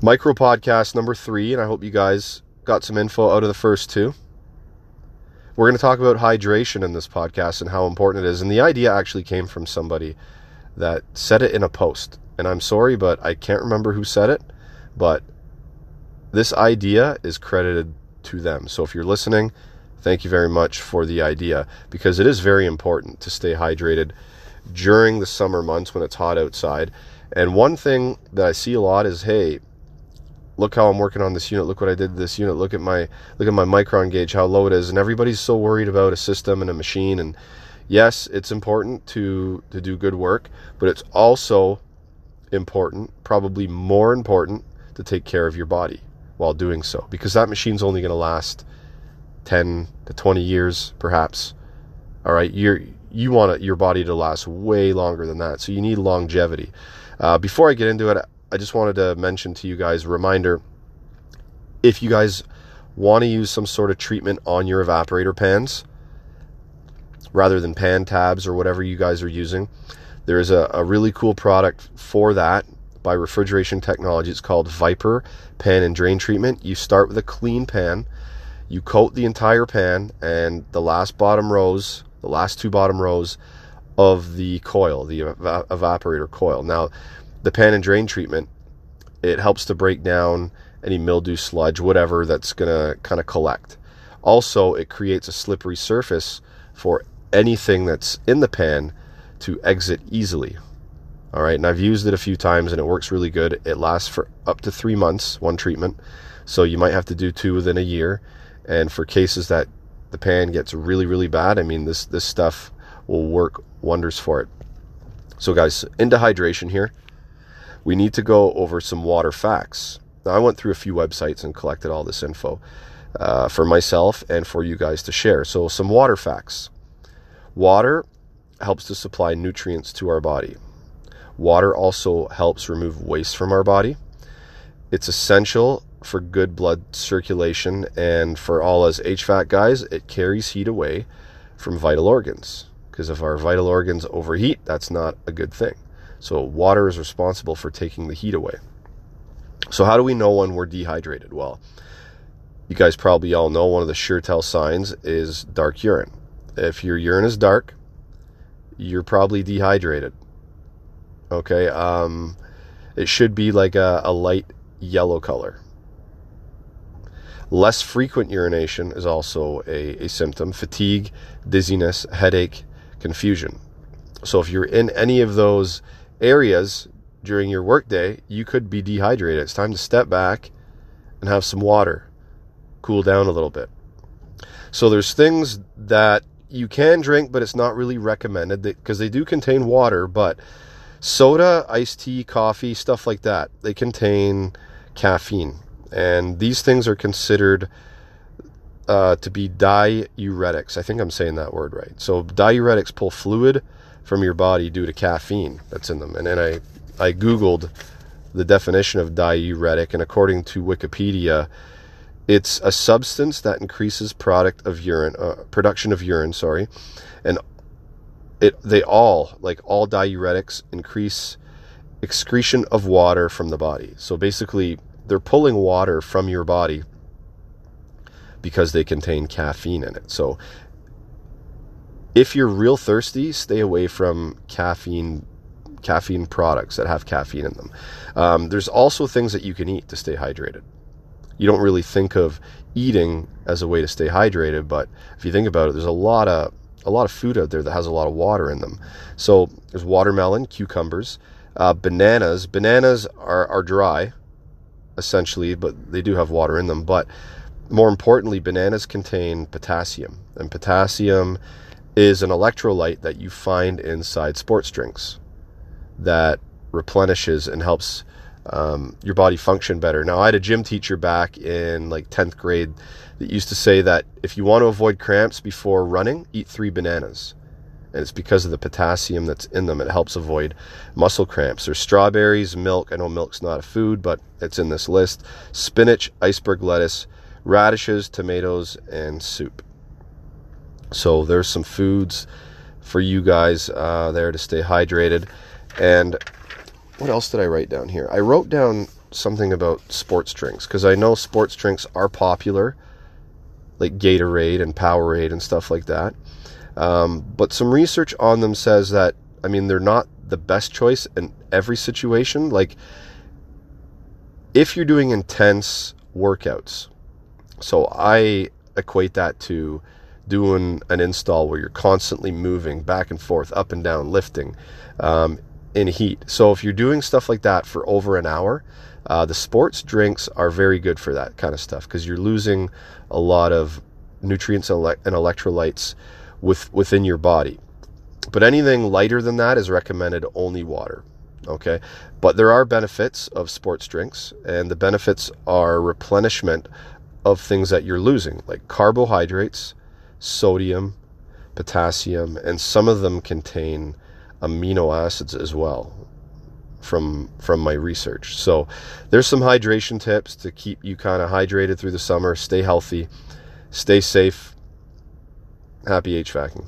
Micro podcast number three, and I hope you guys got some info out of the first two. We're going to talk about hydration in this podcast and how important it is. And the idea actually came from somebody that said it in a post. And I'm sorry, but I can't remember who said it. But this idea is credited to them. So if you're listening, thank you very much for the idea because it is very important to stay hydrated during the summer months when it's hot outside. And one thing that I see a lot is hey, look how I'm working on this unit. Look what I did to this unit. Look at my look at my micron gauge, how low it is. And everybody's so worried about a system and a machine. And yes, it's important to to do good work, but it's also important, probably more important, to take care of your body while doing so because that machine's only going to last 10 to 20 years perhaps all right you're you want your body to last way longer than that so you need longevity uh, before i get into it I just wanted to mention to you guys a reminder if you guys want to use some sort of treatment on your evaporator pans rather than pan tabs or whatever you guys are using, there is a, a really cool product for that by Refrigeration Technology. It's called Viper Pan and Drain Treatment. You start with a clean pan, you coat the entire pan, and the last bottom rows, the last two bottom rows of the coil, the ev- evaporator coil. Now, the pan and drain treatment, it helps to break down any mildew, sludge, whatever that's going to kind of collect. Also, it creates a slippery surface for anything that's in the pan to exit easily. All right, and I've used it a few times and it works really good. It lasts for up to three months, one treatment. So you might have to do two within a year. And for cases that the pan gets really, really bad, I mean, this, this stuff will work wonders for it. So, guys, into hydration here we need to go over some water facts. Now, I went through a few websites and collected all this info uh, for myself and for you guys to share. So, some water facts. Water helps to supply nutrients to our body. Water also helps remove waste from our body. It's essential for good blood circulation, and for all us HVAC guys, it carries heat away from vital organs. Because if our vital organs overheat, that's not a good thing. So water is responsible for taking the heat away. So how do we know when we're dehydrated? Well, you guys probably all know one of the sure tell signs is dark urine. If your urine is dark, you're probably dehydrated. Okay, um, it should be like a, a light yellow color. Less frequent urination is also a, a symptom fatigue, dizziness, headache, confusion. So if you're in any of those areas during your workday, you could be dehydrated. It's time to step back and have some water, cool down a little bit. So there's things that you can drink, but it's not really recommended because they do contain water. But soda, iced tea, coffee, stuff like that, they contain caffeine, and these things are considered uh, to be diuretics. I think I'm saying that word right. So diuretics pull fluid from your body due to caffeine that's in them. And then I, I Googled the definition of diuretic, and according to Wikipedia, it's a substance that increases product of urine, uh, production of urine, sorry, and it they all like all diuretics increase excretion of water from the body. So basically, they're pulling water from your body because they contain caffeine in it. So if you're real thirsty, stay away from caffeine caffeine products that have caffeine in them. Um, there's also things that you can eat to stay hydrated. You don't really think of eating as a way to stay hydrated, but if you think about it, there's a lot of a lot of food out there that has a lot of water in them. So there's watermelon, cucumbers, uh, bananas. Bananas are, are dry, essentially, but they do have water in them. But more importantly, bananas contain potassium, and potassium is an electrolyte that you find inside sports drinks that replenishes and helps um, your body function better. Now, I had a gym teacher back in like 10th grade that used to say that if you want to avoid cramps before running, eat three bananas. And it's because of the potassium that's in them. It helps avoid muscle cramps. There's strawberries, milk. I know milk's not a food, but it's in this list. Spinach, iceberg lettuce, radishes, tomatoes, and soup. So there's some foods for you guys uh, there to stay hydrated. And what else did I write down here? I wrote down something about sports drinks because I know sports drinks are popular, like Gatorade and Powerade and stuff like that. Um, but some research on them says that I mean they're not the best choice in every situation. Like if you're doing intense workouts, so I equate that to doing an install where you're constantly moving back and forth, up and down, lifting um, in heat. So if you're doing stuff like that for over an hour, uh, the sports drinks are very good for that kind of stuff because you're losing a lot of nutrients and, electrolytes with, within your body. But anything lighter than that is recommended only water. Okay. But there are benefits of sports drinks, and the benefits are replenishment of things that you're losing, like carbohydrates, sodium, potassium, and some of them contain amino acids as well from from my research. So there's some hydration tips to keep you kind of hydrated through the summer, stay healthy, stay safe. Happy HVACing.